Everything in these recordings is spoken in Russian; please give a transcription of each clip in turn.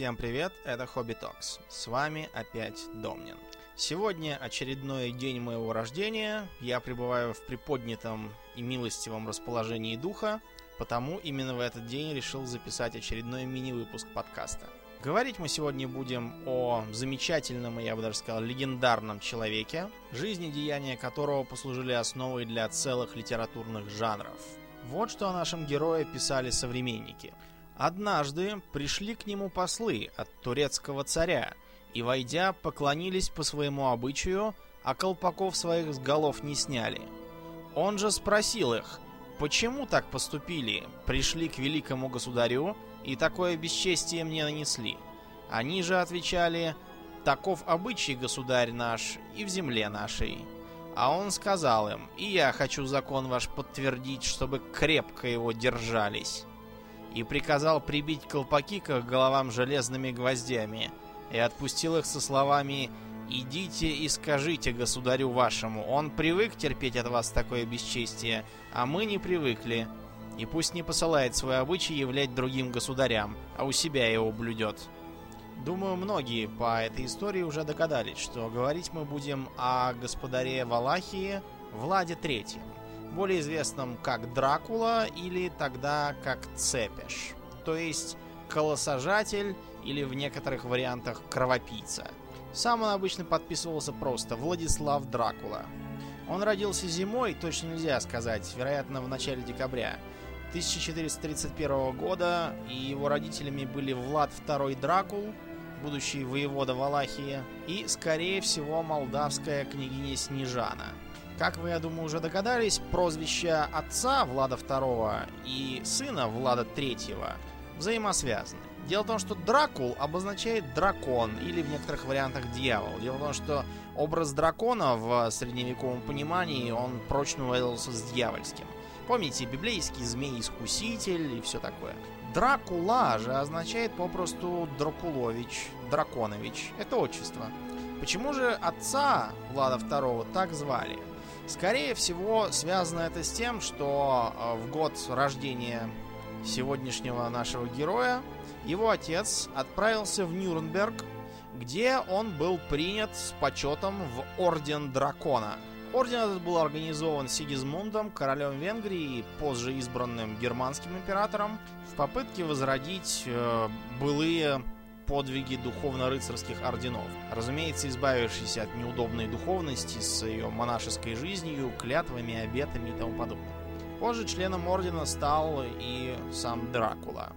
Всем привет, это Хобби Токс. С вами опять Домнин. Сегодня очередной день моего рождения. Я пребываю в приподнятом и милостивом расположении духа, потому именно в этот день решил записать очередной мини-выпуск подкаста. Говорить мы сегодня будем о замечательном, я бы даже сказал, легендарном человеке, жизни деяния которого послужили основой для целых литературных жанров. Вот что о нашем герое писали современники. Однажды пришли к нему послы от турецкого царя, и, войдя, поклонились по своему обычаю, а колпаков своих с голов не сняли. Он же спросил их, почему так поступили, пришли к великому государю, и такое бесчестие мне нанесли. Они же отвечали, таков обычай, государь наш, и в земле нашей. А он сказал им, и я хочу закон ваш подтвердить, чтобы крепко его держались. И приказал прибить колпаки к головам железными гвоздями, и отпустил их со словами «Идите и скажите государю вашему, он привык терпеть от вас такое бесчестие, а мы не привыкли, и пусть не посылает свой обычай являть другим государям, а у себя его блюдет. Думаю, многие по этой истории уже догадались, что говорить мы будем о господаре Валахии Владе Третьем, более известном как Дракула или тогда как Цепеш, то есть колосажатель или в некоторых вариантах кровопийца. Сам он обычно подписывался просто Владислав Дракула. Он родился зимой, точно нельзя сказать, вероятно, в начале декабря, 1431 года, и его родителями были Влад II Дракул, будущий воевода Валахии, и, скорее всего, молдавская княгиня Снежана. Как вы, я думаю, уже догадались, прозвища отца Влада II и сына Влада III взаимосвязаны. Дело в том, что Дракул обозначает дракон или в некоторых вариантах дьявол. Дело в том, что образ дракона в средневековом понимании, он прочно увязывался с дьявольским. Помните, библейский змей-искуситель и все такое. Дракула же означает попросту Дракулович, Драконович. Это отчество. Почему же отца Влада II так звали? Скорее всего, связано это с тем, что в год рождения сегодняшнего нашего героя его отец отправился в Нюрнберг, где он был принят с почетом в Орден Дракона – Орден этот был организован Сигизмундом, королем Венгрии и позже избранным германским императором в попытке возродить э, былые подвиги духовно-рыцарских орденов. Разумеется, избавившись от неудобной духовности с ее монашеской жизнью, клятвами, обетами и тому подобное. Позже членом ордена стал и сам Дракула.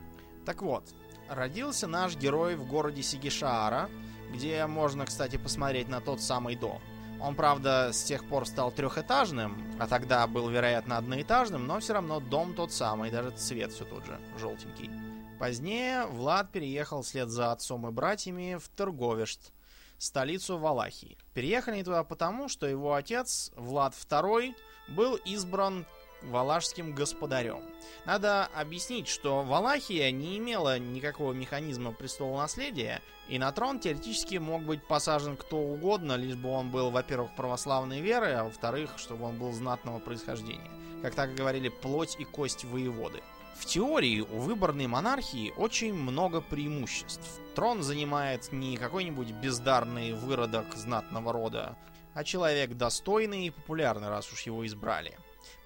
Так вот, родился наш герой в городе Сигишаара, где можно, кстати, посмотреть на тот самый дом. Он, правда, с тех пор стал трехэтажным, а тогда был, вероятно, одноэтажным, но все равно дом тот самый, даже цвет все тот же, желтенький. Позднее Влад переехал вслед за отцом и братьями в Торговешт, столицу Валахии. Переехали они туда потому, что его отец, Влад II, был избран валашским господарем. Надо объяснить, что Валахия не имела никакого механизма престола наследия, и на трон теоретически мог быть посажен кто угодно, лишь бы он был, во-первых, православной веры, а во-вторых, чтобы он был знатного происхождения. Как так говорили, плоть и кость воеводы. В теории у выборной монархии очень много преимуществ. Трон занимает не какой-нибудь бездарный выродок знатного рода, а человек достойный и популярный, раз уж его избрали.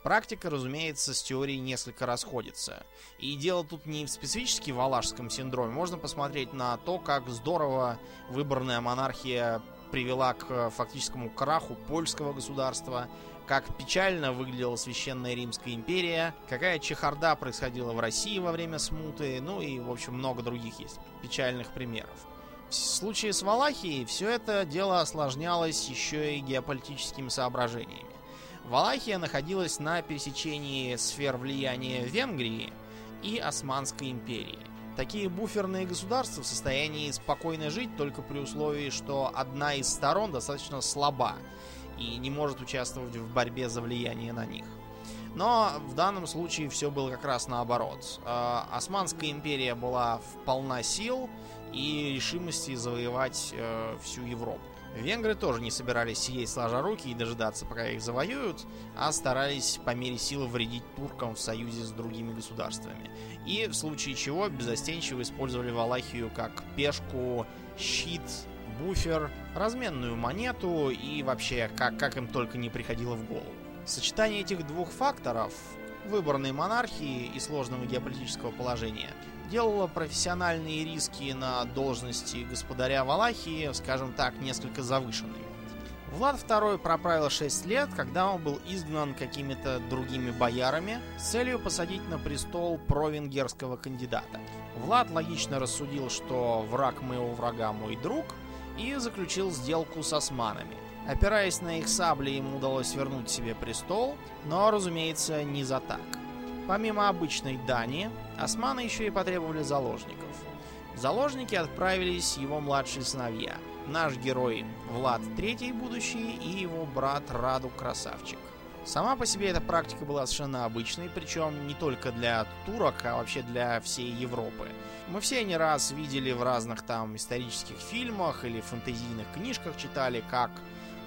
Практика, разумеется, с теорией несколько расходится. И дело тут не в специфически валашском синдроме. Можно посмотреть на то, как здорово выборная монархия привела к фактическому краху польского государства, как печально выглядела Священная Римская империя, какая чехарда происходила в России во время смуты, ну и, в общем, много других есть печальных примеров. В случае с Валахией все это дело осложнялось еще и геополитическими соображениями. Валахия находилась на пересечении сфер влияния Венгрии и Османской империи. Такие буферные государства в состоянии спокойно жить только при условии, что одна из сторон достаточно слаба и не может участвовать в борьбе за влияние на них. Но в данном случае все было как раз наоборот. Э, Османская империя была в полна сил и решимости завоевать э, всю Европу. Венгры тоже не собирались сидеть сложа руки и дожидаться, пока их завоюют, а старались по мере силы вредить туркам в союзе с другими государствами. И в случае чего безостенчиво использовали Валахию как пешку, щит, буфер, разменную монету и вообще как, как им только не приходило в голову. Сочетание этих двух факторов выборной монархии и сложного геополитического положения делало профессиональные риски на должности господаря Валахии, скажем так, несколько завышенными. Влад II проправил 6 лет, когда он был изгнан какими-то другими боярами с целью посадить на престол провенгерского кандидата. Влад логично рассудил, что враг моего врага мой друг, и заключил сделку с османами. Опираясь на их сабли, ему удалось вернуть себе престол, но, разумеется, не за так. Помимо обычной дани, османы еще и потребовали заложников. В заложники отправились его младшие сыновья. Наш герой Влад III будущий и его брат Раду Красавчик. Сама по себе эта практика была совершенно обычной, причем не только для турок, а вообще для всей Европы. Мы все не раз видели в разных там исторических фильмах или фэнтезийных книжках читали, как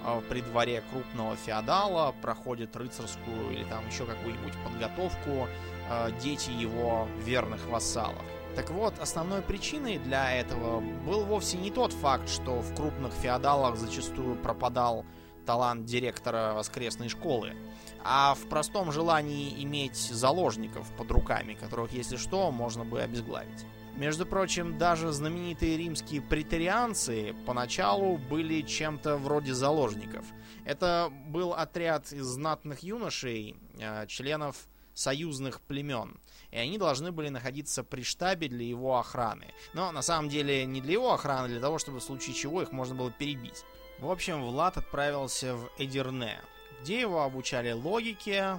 э, при дворе крупного феодала проходит рыцарскую или там еще какую-нибудь подготовку э, дети его верных вассалов. Так вот, основной причиной для этого был вовсе не тот факт, что в крупных феодалах зачастую пропадал талант директора воскресной школы, а в простом желании иметь заложников под руками, которых, если что, можно бы обезглавить. Между прочим, даже знаменитые римские претарианцы поначалу были чем-то вроде заложников. Это был отряд из знатных юношей, э, членов союзных племен. И они должны были находиться при штабе для его охраны. Но на самом деле не для его охраны, а для того, чтобы в случае чего их можно было перебить. В общем, Влад отправился в Эдирне, где его обучали логике,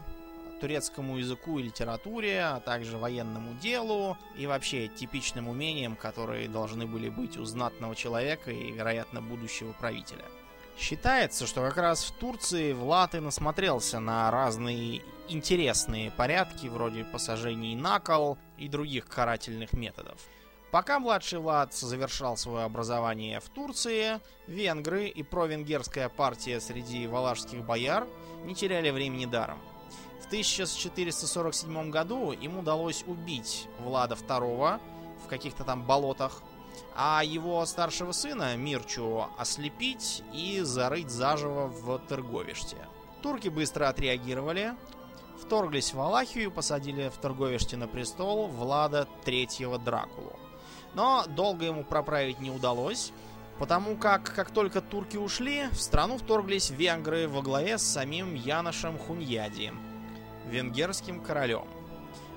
турецкому языку и литературе, а также военному делу и вообще типичным умениям, которые должны были быть у знатного человека и, вероятно, будущего правителя. Считается, что как раз в Турции Влад и насмотрелся на разные интересные порядки, вроде посажений на кол и других карательных методов. Пока младший Влад завершал свое образование в Турции, венгры и провенгерская партия среди валашских бояр не теряли времени даром. В 1447 году им удалось убить Влада II в каких-то там болотах, а его старшего сына Мирчу ослепить и зарыть заживо в Торговиште. Турки быстро отреагировали, вторглись в Валахию и посадили в Торговиште на престол Влада III Дракулу. Но долго ему проправить не удалось, потому как, как только турки ушли, в страну вторглись венгры во главе с самим Яношем Хуньяди, венгерским королем.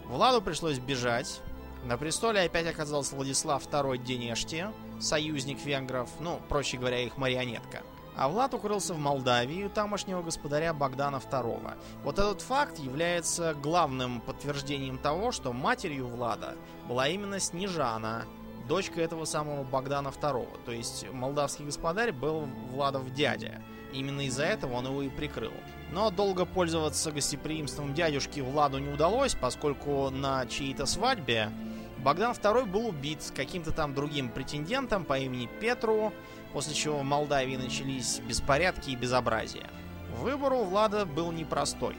Владу пришлось бежать. На престоле опять оказался Владислав II Денешти, союзник венгров, ну, проще говоря, их марионетка. А Влад укрылся в Молдавии у тамошнего господаря Богдана II. Вот этот факт является главным подтверждением того, что матерью Влада была именно Снежана, дочка этого самого Богдана II. То есть молдавский господарь был Владов дядя. Именно из-за этого он его и прикрыл. Но долго пользоваться гостеприимством дядюшки Владу не удалось, поскольку на чьей-то свадьбе Богдан II был убит каким-то там другим претендентом по имени Петру, после чего в Молдавии начались беспорядки и безобразия. Выбор у Влада был непростой.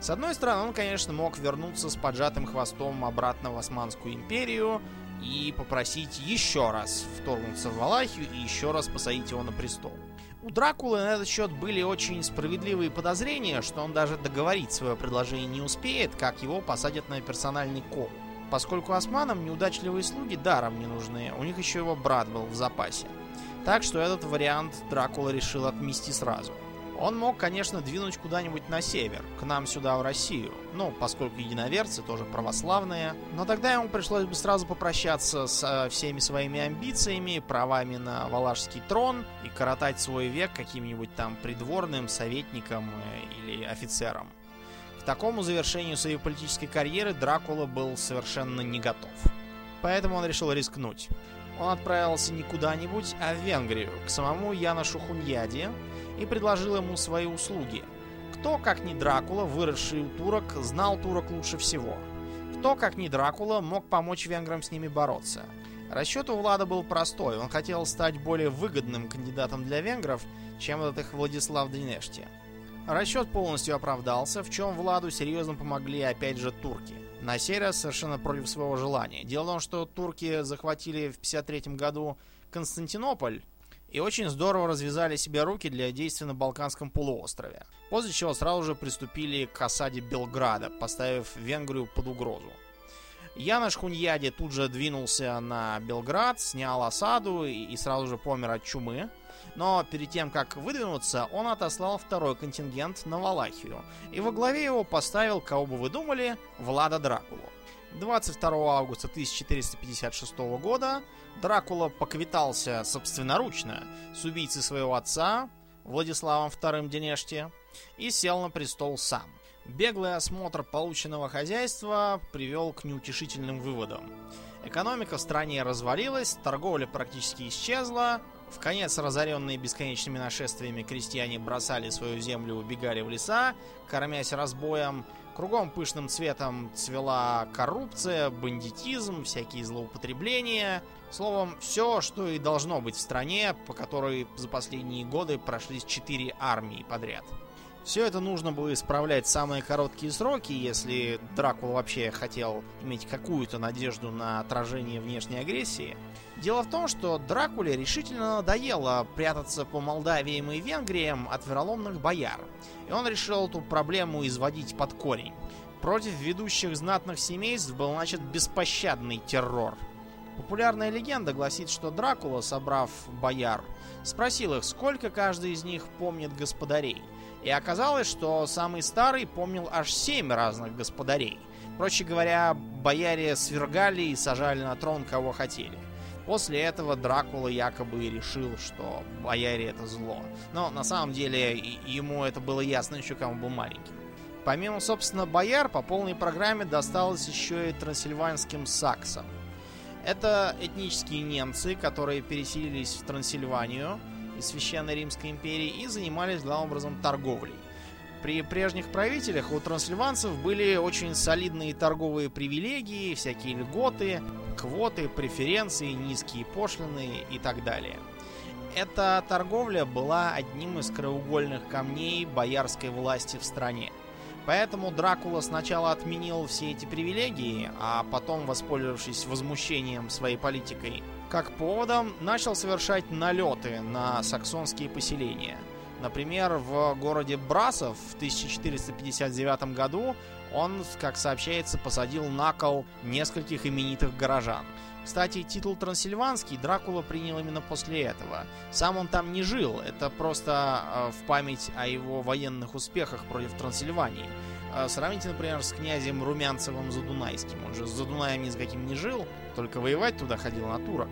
С одной стороны, он, конечно, мог вернуться с поджатым хвостом обратно в Османскую империю и попросить еще раз вторгнуться в Валахию и еще раз посадить его на престол. У Дракулы на этот счет были очень справедливые подозрения, что он даже договорить свое предложение не успеет, как его посадят на персональный кол. Поскольку османам неудачливые слуги даром не нужны, у них еще его брат был в запасе. Так что этот вариант Дракула решил отмести сразу. Он мог, конечно, двинуть куда-нибудь на север, к нам сюда, в Россию. Ну, поскольку единоверцы тоже православные. Но тогда ему пришлось бы сразу попрощаться со всеми своими амбициями, правами на валашский трон и коротать свой век каким-нибудь там придворным, советником э, или офицером. К такому завершению своей политической карьеры Дракула был совершенно не готов. Поэтому он решил рискнуть. Он отправился не куда-нибудь, а в Венгрию, к самому Яношу Хуньяде, и предложил ему свои услуги. Кто, как не Дракула, выросший у турок, знал турок лучше всего? Кто, как не Дракула, мог помочь венграм с ними бороться? Расчет у Влада был простой. Он хотел стать более выгодным кандидатом для венгров, чем этот их Владислав Дринешти. Расчет полностью оправдался, в чем Владу серьезно помогли опять же турки. На сей раз совершенно против своего желания. Дело в том, что турки захватили в 53 году Константинополь и очень здорово развязали себе руки для действий на Балканском полуострове. После чего сразу же приступили к осаде Белграда, поставив Венгрию под угрозу. Янош Хуньяди тут же двинулся на Белград, снял осаду и сразу же помер от чумы. Но перед тем, как выдвинуться, он отослал второй контингент на Валахию. И во главе его поставил, кого бы вы думали, Влада Дракулу. 22 августа 1456 года Дракула поквитался собственноручно с убийцей своего отца, Владиславом II Денешти, и сел на престол сам. Беглый осмотр полученного хозяйства привел к неутешительным выводам. Экономика в стране развалилась, торговля практически исчезла, в конец разоренные бесконечными нашествиями крестьяне бросали свою землю, убегали в леса, кормясь разбоем, Кругом пышным цветом цвела коррупция, бандитизм, всякие злоупотребления. Словом, все, что и должно быть в стране, по которой за последние годы прошлись четыре армии подряд. Все это нужно было исправлять в самые короткие сроки, если Дракула вообще хотел иметь какую-то надежду на отражение внешней агрессии. Дело в том, что Дракуле решительно надоело прятаться по Молдавиям и Венгриям от вероломных бояр, и он решил эту проблему изводить под корень. Против ведущих знатных семейств был начат беспощадный террор. Популярная легенда гласит, что Дракула, собрав бояр, спросил их, сколько каждый из них помнит господарей – и оказалось, что самый старый помнил аж семь разных господарей. Проще говоря, бояре свергали и сажали на трон кого хотели. После этого Дракула якобы решил, что бояре это зло. Но на самом деле ему это было ясно еще, когда он был маленьким. Помимо, собственно, бояр, по полной программе досталось еще и трансильванским саксам. Это этнические немцы, которые переселились в Трансильванию – из Священной Римской империи и занимались главным образом торговлей. При прежних правителях у трансильванцев были очень солидные торговые привилегии, всякие льготы, квоты, преференции, низкие пошлины и так далее. Эта торговля была одним из краеугольных камней боярской власти в стране. Поэтому Дракула сначала отменил все эти привилегии, а потом, воспользовавшись возмущением своей политикой, как поводом начал совершать налеты на саксонские поселения. Например, в городе Брасов в 1459 году он, как сообщается, посадил на кол нескольких именитых горожан. Кстати, титул Трансильванский Дракула принял именно после этого. Сам он там не жил, это просто э, в память о его военных успехах против Трансильвании. Э, сравните, например, с князем Румянцевым Задунайским. Он же с Задунаем ни с каким не жил, только воевать туда ходил на турок.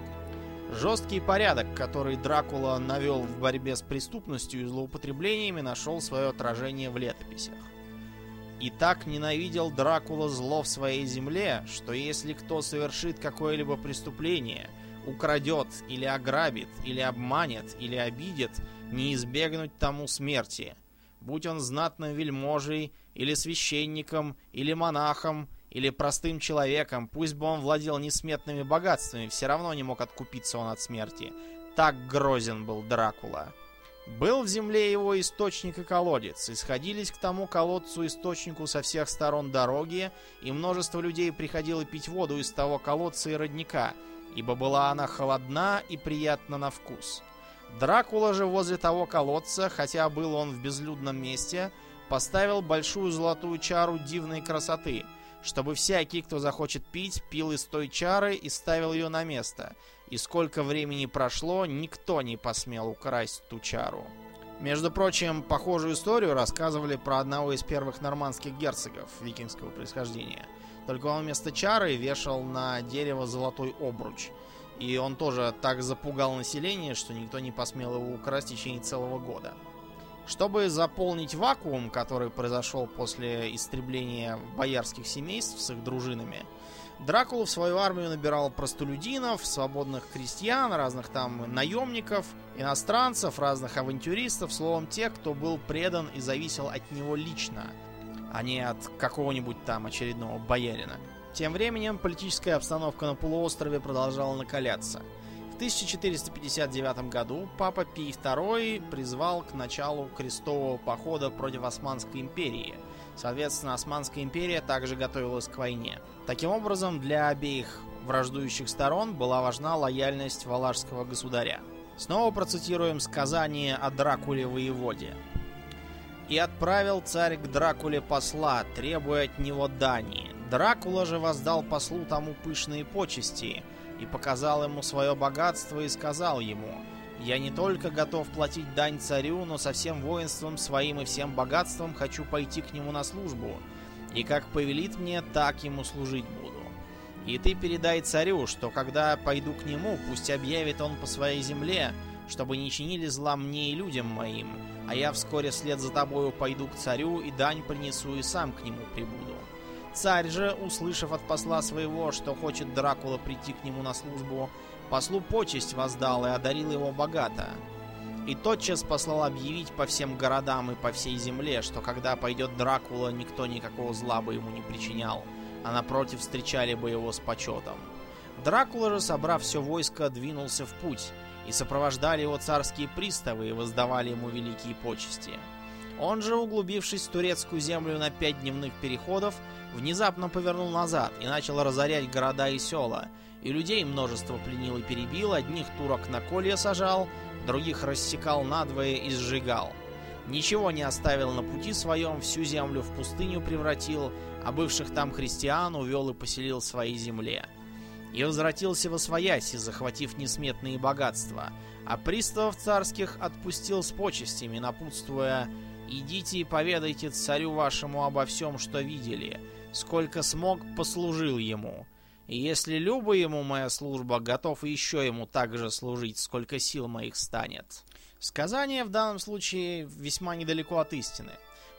Жесткий порядок, который Дракула навел в борьбе с преступностью и злоупотреблениями, нашел свое отражение в летописях. И так ненавидел Дракула зло в своей земле, что если кто совершит какое-либо преступление, украдет или ограбит, или обманет, или обидит, не избегнуть тому смерти. Будь он знатным вельможей, или священником, или монахом, или простым человеком, пусть бы он владел несметными богатствами, все равно не мог откупиться он от смерти. Так грозен был Дракула. Был в земле его источник и колодец, и сходились к тому колодцу-источнику со всех сторон дороги, и множество людей приходило пить воду из того колодца и родника, ибо была она холодна и приятна на вкус. Дракула же возле того колодца, хотя был он в безлюдном месте, поставил большую золотую чару дивной красоты — чтобы всякий, кто захочет пить, пил из той чары и ставил ее на место. И сколько времени прошло, никто не посмел украсть ту чару. Между прочим, похожую историю рассказывали про одного из первых нормандских герцогов викингского происхождения. Только он вместо чары вешал на дерево золотой обруч. И он тоже так запугал население, что никто не посмел его украсть в течение целого года. Чтобы заполнить вакуум, который произошел после истребления боярских семейств с их дружинами, Дракула в свою армию набирал простолюдинов, свободных крестьян, разных там наемников, иностранцев, разных авантюристов, словом, тех, кто был предан и зависел от него лично, а не от какого-нибудь там очередного боярина. Тем временем политическая обстановка на полуострове продолжала накаляться. В 1459 году папа Пий II призвал к началу крестового похода против Османской империи. Соответственно, Османская империя также готовилась к войне. Таким образом, для обеих враждующих сторон была важна лояльность валашского государя. Снова процитируем сказание о Дракуле-воеводе. «И отправил царь к Дракуле посла, требуя от него дани. Дракула же воздал послу тому пышные почести и показал ему свое богатство и сказал ему, «Я не только готов платить дань царю, но со всем воинством своим и всем богатством хочу пойти к нему на службу, и как повелит мне, так ему служить буду. И ты передай царю, что когда пойду к нему, пусть объявит он по своей земле, чтобы не чинили зла мне и людям моим, а я вскоре вслед за тобою пойду к царю и дань принесу и сам к нему прибуду. Царь же, услышав от посла своего, что хочет Дракула прийти к нему на службу, послу почесть воздал и одарил его богато. И тотчас послал объявить по всем городам и по всей земле, что когда пойдет Дракула, никто никакого зла бы ему не причинял, а напротив встречали бы его с почетом. Дракула же, собрав все войско, двинулся в путь, и сопровождали его царские приставы и воздавали ему великие почести. Он же, углубившись в турецкую землю на пять дневных переходов, внезапно повернул назад и начал разорять города и села, и людей множество пленил и перебил, одних турок на колья сажал, других рассекал надвое и сжигал. Ничего не оставил на пути своем, всю землю в пустыню превратил, а бывших там христиан увел и поселил в своей земле. И возвратился во свояси, захватив несметные богатства, а приставов царских отпустил с почестями, напутствуя «Идите и поведайте царю вашему обо всем, что видели, сколько смог, послужил ему». И если люба ему моя служба, готов еще ему так же служить, сколько сил моих станет. Сказание в данном случае весьма недалеко от истины.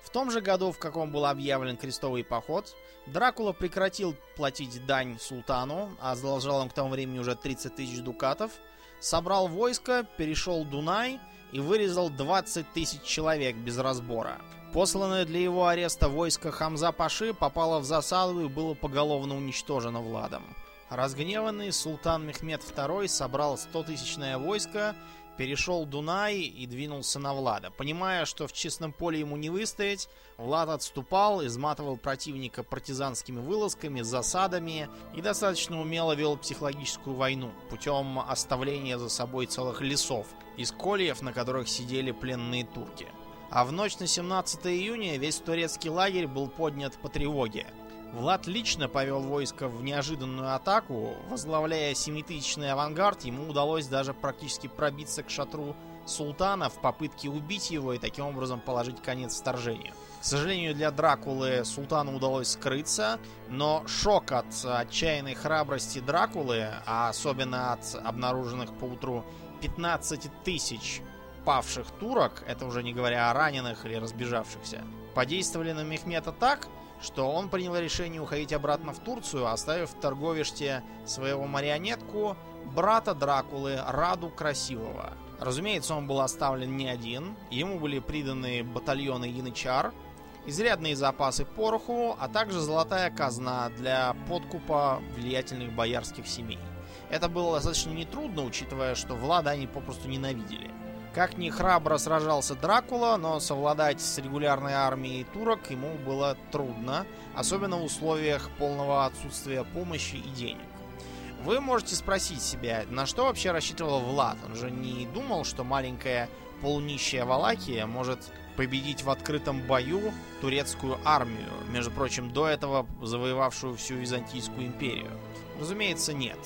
В том же году, в каком был объявлен крестовый поход, Дракула прекратил платить дань султану, а задолжал им к тому времени уже 30 тысяч дукатов, собрал войско, перешел Дунай и вырезал 20 тысяч человек без разбора. Посланное для его ареста войско Хамза Паши попало в засаду и было поголовно уничтожено Владом. Разгневанный султан Мехмед II собрал 100-тысячное войско, перешел Дунай и двинулся на Влада. Понимая, что в честном поле ему не выстоять, Влад отступал, изматывал противника партизанскими вылазками, засадами и достаточно умело вел психологическую войну путем оставления за собой целых лесов из кольев, на которых сидели пленные турки. А в ночь на 17 июня весь турецкий лагерь был поднят по тревоге. Влад лично повел войско в неожиданную атаку, возглавляя семитысячный авангард, ему удалось даже практически пробиться к шатру султана в попытке убить его и таким образом положить конец вторжению. К сожалению для Дракулы султану удалось скрыться, но шок от отчаянной храбрости Дракулы, а особенно от обнаруженных поутру 15 тысяч павших турок, это уже не говоря о раненых или разбежавшихся, подействовали на Мехмета так, что он принял решение уходить обратно в Турцию, оставив в торговиште своего марионетку брата Дракулы Раду Красивого. Разумеется, он был оставлен не один, ему были приданы батальоны янычар, изрядные запасы пороху, а также золотая казна для подкупа влиятельных боярских семей. Это было достаточно нетрудно, учитывая, что Влада они попросту ненавидели. Как ни храбро сражался Дракула, но совладать с регулярной армией турок ему было трудно, особенно в условиях полного отсутствия помощи и денег. Вы можете спросить себя, на что вообще рассчитывал Влад? Он же не думал, что маленькая полунищая Валакия может победить в открытом бою турецкую армию, между прочим, до этого завоевавшую всю Византийскую империю. Разумеется, нет.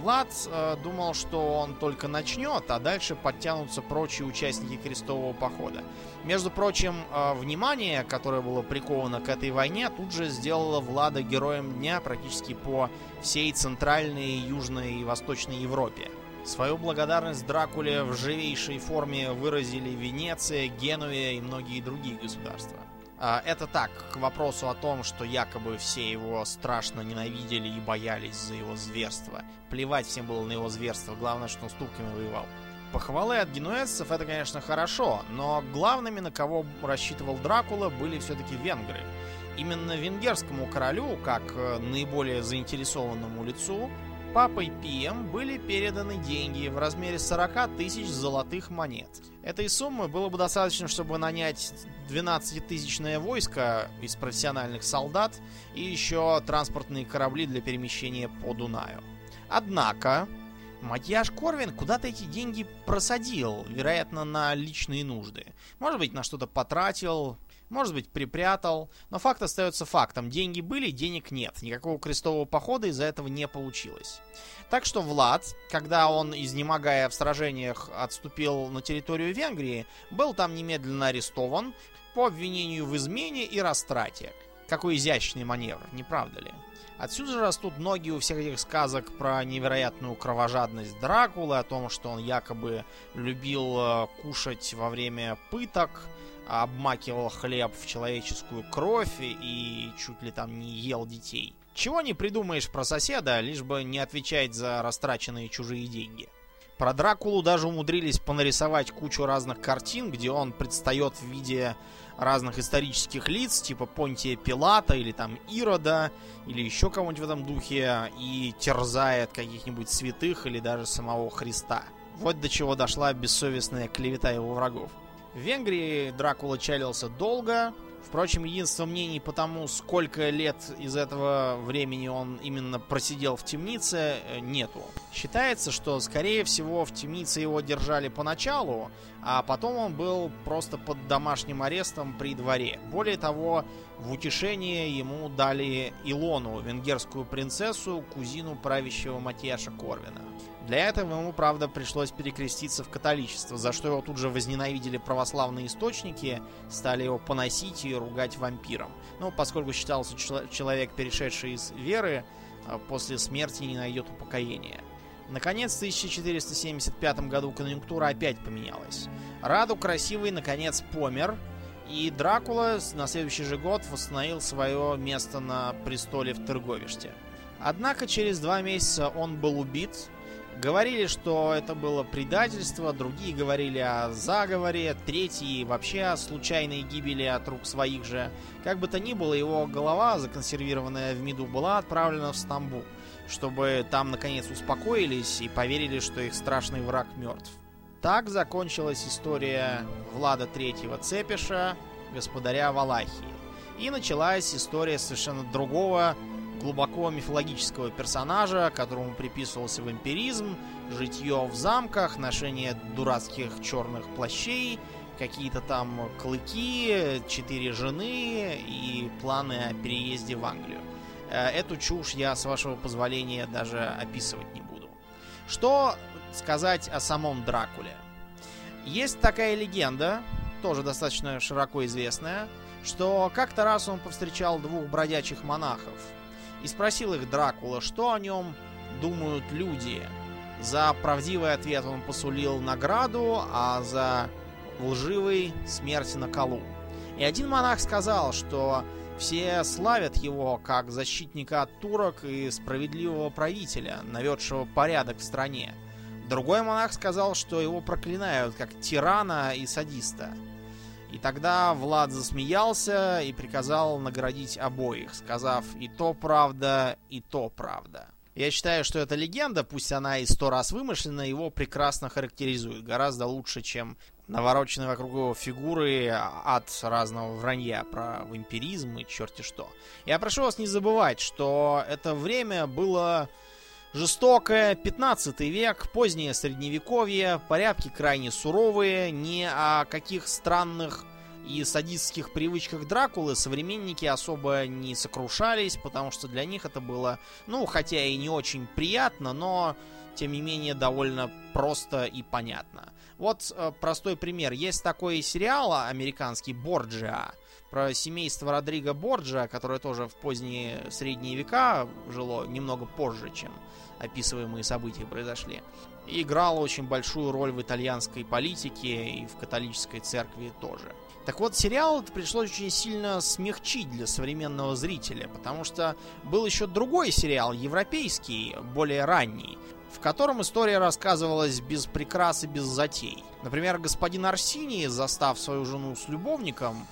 Влад э, думал, что он только начнет, а дальше подтянутся прочие участники крестового похода. Между прочим, э, внимание, которое было приковано к этой войне, тут же сделало Влада героем дня практически по всей центральной, южной и восточной Европе. Свою благодарность Дракуле в живейшей форме выразили Венеция, Генуя и многие другие государства. А, это так, к вопросу о том, что якобы все его страшно ненавидели и боялись за его зверство. Плевать всем было на его зверство, главное, что он с турками воевал. Похвалы от генуэзцев это, конечно, хорошо, но главными, на кого рассчитывал Дракула, были все-таки венгры. Именно венгерскому королю, как э, наиболее заинтересованному лицу, папой Пием были переданы деньги в размере 40 тысяч золотых монет. Этой суммы было бы достаточно, чтобы нанять 12-тысячное войско из профессиональных солдат и еще транспортные корабли для перемещения по Дунаю. Однако, Матьяш Корвин куда-то эти деньги просадил, вероятно, на личные нужды. Может быть, на что-то потратил, может быть, припрятал. Но факт остается фактом. Деньги были, денег нет. Никакого крестового похода из-за этого не получилось. Так что Влад, когда он, изнемогая в сражениях, отступил на территорию Венгрии, был там немедленно арестован по обвинению в измене и растрате. Какой изящный маневр, не правда ли? Отсюда же растут ноги у всех этих сказок про невероятную кровожадность Дракулы, о том, что он якобы любил э, кушать во время пыток, обмакивал хлеб в человеческую кровь и чуть ли там не ел детей. Чего не придумаешь про соседа, лишь бы не отвечать за растраченные чужие деньги. Про Дракулу даже умудрились понарисовать кучу разных картин, где он предстает в виде разных исторических лиц, типа Понтия Пилата или там Ирода, или еще кого-нибудь в этом духе, и терзает каких-нибудь святых или даже самого Христа. Вот до чего дошла бессовестная клевета его врагов. В Венгрии Дракула чалился долго. Впрочем, единство мнений по тому, сколько лет из этого времени он именно просидел в темнице, э, нету. Считается, что, скорее всего, в темнице его держали поначалу, а потом он был просто под домашним арестом при дворе. Более того, в утешение ему дали Илону, венгерскую принцессу, кузину правящего Матьяша Корвина. Для этого ему, правда, пришлось перекреститься в католичество, за что его тут же возненавидели православные источники, стали его поносить и ругать вампиром. Ну, поскольку считался человек, перешедший из веры, а, после смерти не найдет упокоения. Наконец, в 1475 году конъюнктура опять поменялась. Раду красивый, наконец, помер, и Дракула на следующий же год восстановил свое место на престоле в Терговиште. Однако через два месяца он был убит, Говорили, что это было предательство, другие говорили о заговоре, третьи вообще о случайной гибели от рук своих же. Как бы то ни было, его голова, законсервированная в меду, была отправлена в Стамбул, чтобы там наконец успокоились и поверили, что их страшный враг мертв. Так закончилась история Влада Третьего Цепиша, господаря Валахии. И началась история совершенно другого глубоко мифологического персонажа, которому приписывался вампиризм, житье в замках, ношение дурацких черных плащей, какие-то там клыки, четыре жены и планы о переезде в Англию. Э, эту чушь я, с вашего позволения, даже описывать не буду. Что сказать о самом Дракуле? Есть такая легенда, тоже достаточно широко известная, что как-то раз он повстречал двух бродячих монахов – и спросил их Дракула, что о нем думают люди. За правдивый ответ он посулил награду, а за лживый смерть на колу. И один монах сказал, что все славят его как защитника от турок и справедливого правителя, наведшего порядок в стране. Другой монах сказал, что его проклинают как тирана и садиста. И тогда Влад засмеялся и приказал наградить обоих, сказав «и то правда, и то правда». Я считаю, что эта легенда, пусть она и сто раз вымышлена, его прекрасно характеризует. Гораздо лучше, чем навороченные вокруг его фигуры от разного вранья про вампиризм и черти что. Я прошу вас не забывать, что это время было Жестокое, 15 век, позднее средневековье, порядки крайне суровые, ни о каких странных и садистских привычках Дракулы современники особо не сокрушались, потому что для них это было, ну, хотя и не очень приятно, но, тем не менее, довольно просто и понятно. Вот э, простой пример. Есть такой сериал американский «Борджиа», про семейство Родриго Борджа, которое тоже в поздние средние века жило немного позже, чем описываемые события произошли. И играло очень большую роль в итальянской политике и в католической церкви тоже. Так вот, сериал пришлось очень сильно смягчить для современного зрителя, потому что был еще другой сериал, европейский, более ранний, в котором история рассказывалась без прикрас и без затей. Например, господин Арсиний, застав свою жену с любовником,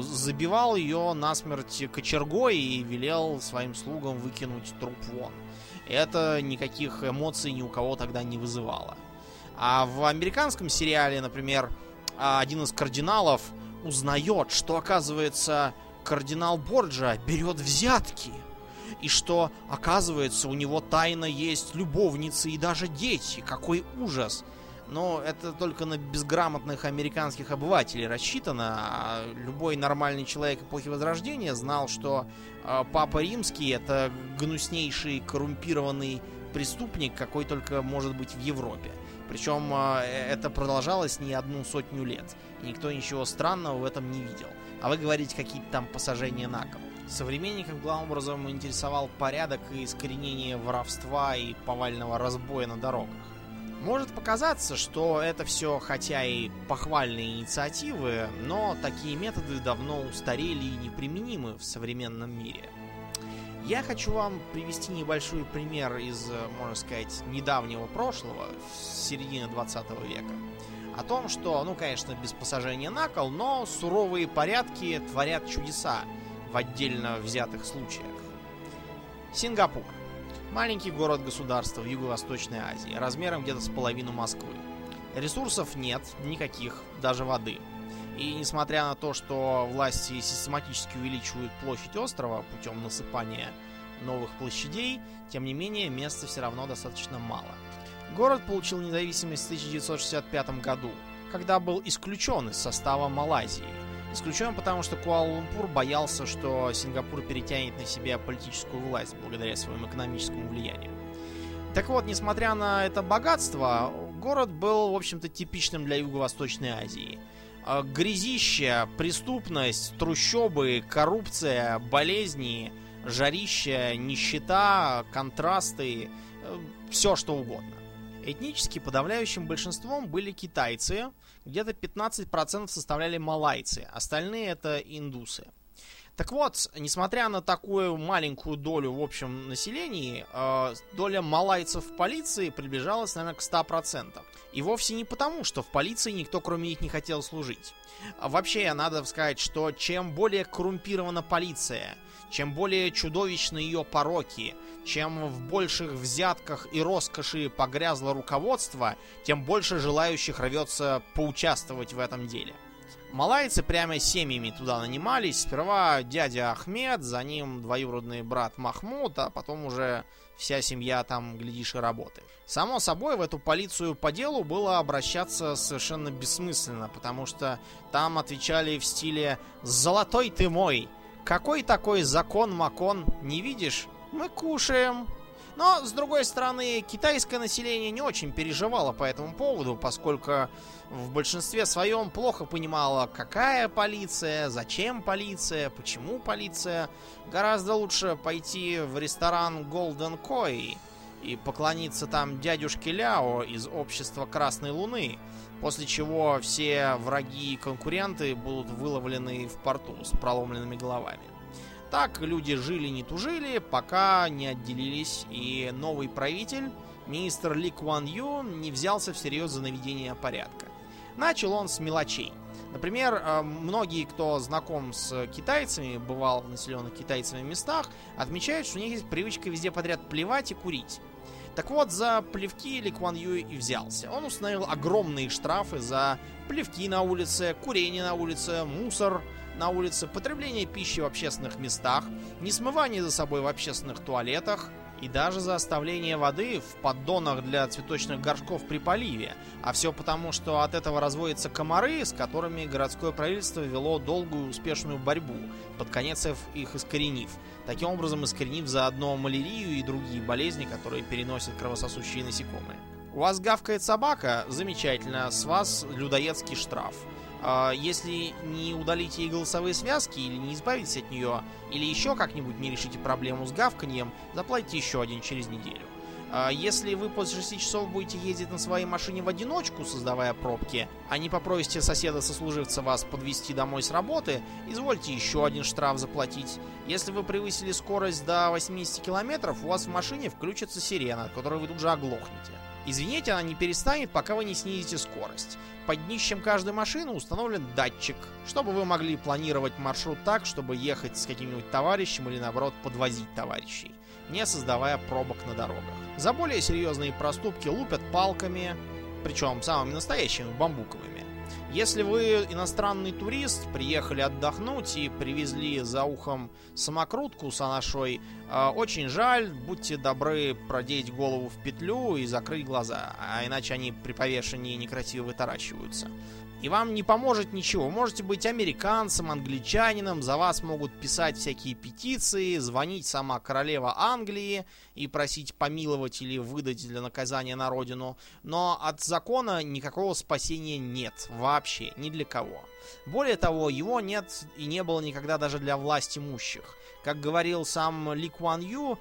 забивал ее насмерть кочергой и велел своим слугам выкинуть труп вон. Это никаких эмоций ни у кого тогда не вызывало. А в американском сериале, например, один из кардиналов узнает, что, оказывается, кардинал Борджа берет взятки. И что, оказывается, у него тайно есть любовницы и даже дети. Какой ужас! Но это только на безграмотных американских обывателей рассчитано. А любой нормальный человек эпохи Возрождения знал, что э, Папа Римский это гнуснейший коррумпированный преступник, какой только может быть в Европе. Причем э, это продолжалось не одну сотню лет. И никто ничего странного в этом не видел. А вы говорите какие-то там посажения на кол. Современников главным образом интересовал порядок и искоренение воровства и повального разбоя на дорогах. Может показаться, что это все, хотя и похвальные инициативы, но такие методы давно устарели и неприменимы в современном мире. Я хочу вам привести небольшой пример из, можно сказать, недавнего прошлого, середины 20 века. О том, что, ну, конечно, без посажения на кол, но суровые порядки творят чудеса в отдельно взятых случаях. Сингапур. Маленький город-государство в Юго-Восточной Азии, размером где-то с половину Москвы. Ресурсов нет, никаких, даже воды. И несмотря на то, что власти систематически увеличивают площадь острова путем насыпания новых площадей, тем не менее места все равно достаточно мало. Город получил независимость в 1965 году, когда был исключен из состава Малайзии – Исключен потому, что Куала-Лумпур боялся, что Сингапур перетянет на себя политическую власть благодаря своему экономическому влиянию. Так вот, несмотря на это богатство, город был, в общем-то, типичным для Юго-Восточной Азии. А, грязище, преступность, трущобы, коррупция, болезни, жарища, нищета, контрасты, э, все что угодно. Этнически подавляющим большинством были китайцы – где-то 15% составляли малайцы, остальные это индусы. Так вот, несмотря на такую маленькую долю в общем населении, э, доля малайцев в полиции приближалась, наверное, к 100%. И вовсе не потому, что в полиции никто кроме них не хотел служить. Вообще, надо сказать, что чем более коррумпирована полиция, чем более чудовищны ее пороки, чем в больших взятках и роскоши погрязло руководство, тем больше желающих рвется поучаствовать в этом деле. Малайцы прямо семьями туда нанимались. Сперва дядя Ахмед, за ним двоюродный брат Махмуд, а потом уже вся семья там, глядишь, и работает. Само собой, в эту полицию по делу было обращаться совершенно бессмысленно, потому что там отвечали в стиле «Золотой ты мой!» Какой такой закон-макон, не видишь? мы кушаем. Но, с другой стороны, китайское население не очень переживало по этому поводу, поскольку в большинстве своем плохо понимало, какая полиция, зачем полиция, почему полиция. Гораздо лучше пойти в ресторан Golden Koi и поклониться там дядюшке Ляо из общества Красной Луны, после чего все враги и конкуренты будут выловлены в порту с проломленными головами. Так люди жили не тужили, пока не отделились, и новый правитель, министр Ли Куан Ю, не взялся всерьез за наведение порядка. Начал он с мелочей. Например, э, многие, кто знаком с китайцами, бывал в населенных китайцами местах, отмечают, что у них есть привычка везде подряд плевать и курить. Так вот, за плевки Ли Куан Ю и взялся. Он установил огромные штрафы за плевки на улице, курение на улице, мусор, на улице, потребление пищи в общественных местах, не смывание за собой в общественных туалетах и даже за оставление воды в поддонах для цветочных горшков при поливе. А все потому, что от этого разводятся комары, с которыми городское правительство вело долгую успешную борьбу, под конец их искоренив. Таким образом, искоренив заодно малярию и другие болезни, которые переносят кровососущие насекомые. У вас гавкает собака? Замечательно. С вас людоедский штраф. А, если не удалите ей голосовые связки или не избавитесь от нее, или еще как-нибудь не решите проблему с гавканьем, заплатите еще один через неделю. А если вы после 6 часов будете ездить на своей машине в одиночку, создавая пробки, а не попросите соседа-сослуживца вас подвести домой с работы, извольте еще один штраф заплатить. Если вы превысили скорость до 80 километров, у вас в машине включится сирена, от которой вы тут же оглохнете. Извините, она не перестанет, пока вы не снизите скорость. Под днищем каждой машины установлен датчик, чтобы вы могли планировать маршрут так, чтобы ехать с каким-нибудь товарищем или наоборот подвозить товарищей не создавая пробок на дорогах. За более серьезные проступки лупят палками, причем самыми настоящими бамбуковыми. Если вы иностранный турист, приехали отдохнуть и привезли за ухом самокрутку с анашой, э, очень жаль, будьте добры продеть голову в петлю и закрыть глаза, а иначе они при повешении некрасиво вытаращиваются. И вам не поможет ничего. Можете быть американцем, англичанином, за вас могут писать всякие петиции, звонить сама королева Англии и просить помиловать или выдать для наказания на родину. Но от закона никакого спасения нет вообще, ни для кого. Более того, его нет и не было никогда даже для власть имущих. Как говорил сам Ли Куан Ю,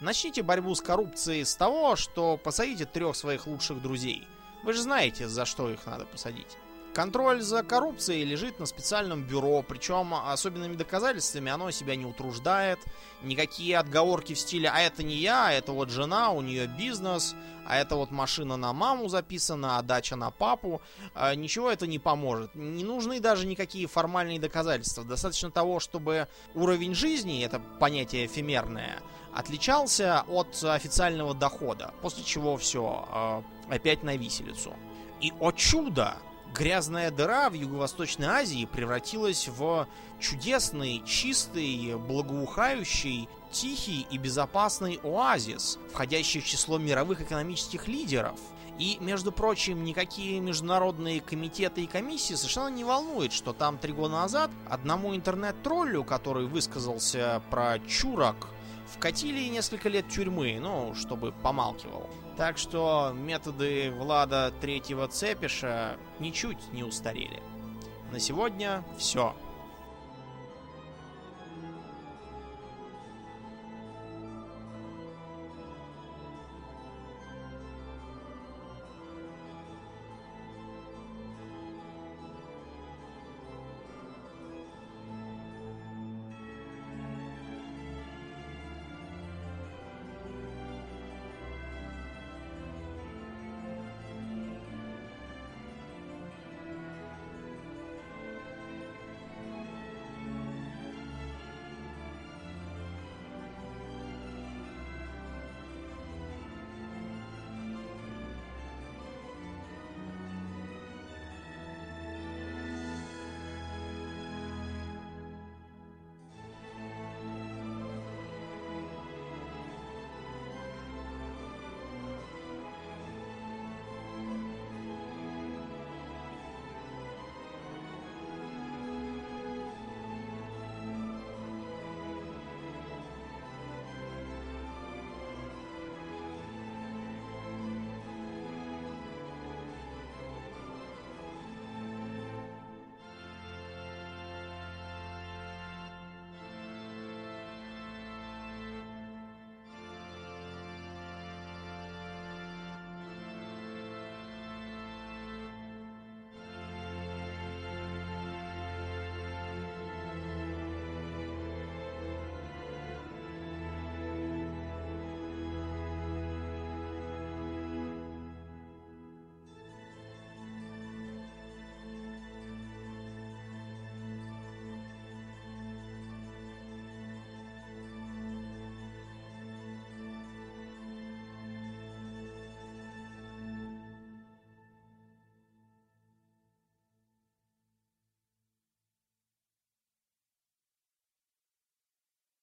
начните борьбу с коррупцией с того, что посадите трех своих лучших друзей. Вы же знаете, за что их надо посадить. Контроль за коррупцией лежит на специальном бюро, причем особенными доказательствами оно себя не утруждает. Никакие отговорки в стиле «а это не я, а это вот жена, у нее бизнес», «а это вот машина на маму записана, а дача на папу», а, ничего это не поможет. Не нужны даже никакие формальные доказательства. Достаточно того, чтобы уровень жизни, это понятие эфемерное, отличался от официального дохода, после чего все, а, опять на виселицу. И, о чудо! Грязная дыра в Юго-Восточной Азии превратилась в чудесный, чистый, благоухающий, тихий и безопасный оазис, входящий в число мировых экономических лидеров. И, между прочим, никакие международные комитеты и комиссии совершенно не волнует, что там три года назад одному интернет-троллю, который высказался про чурок, вкатили несколько лет тюрьмы, ну, чтобы помалкивал. Так что методы Влада Третьего Цепиша ничуть не устарели. На сегодня все.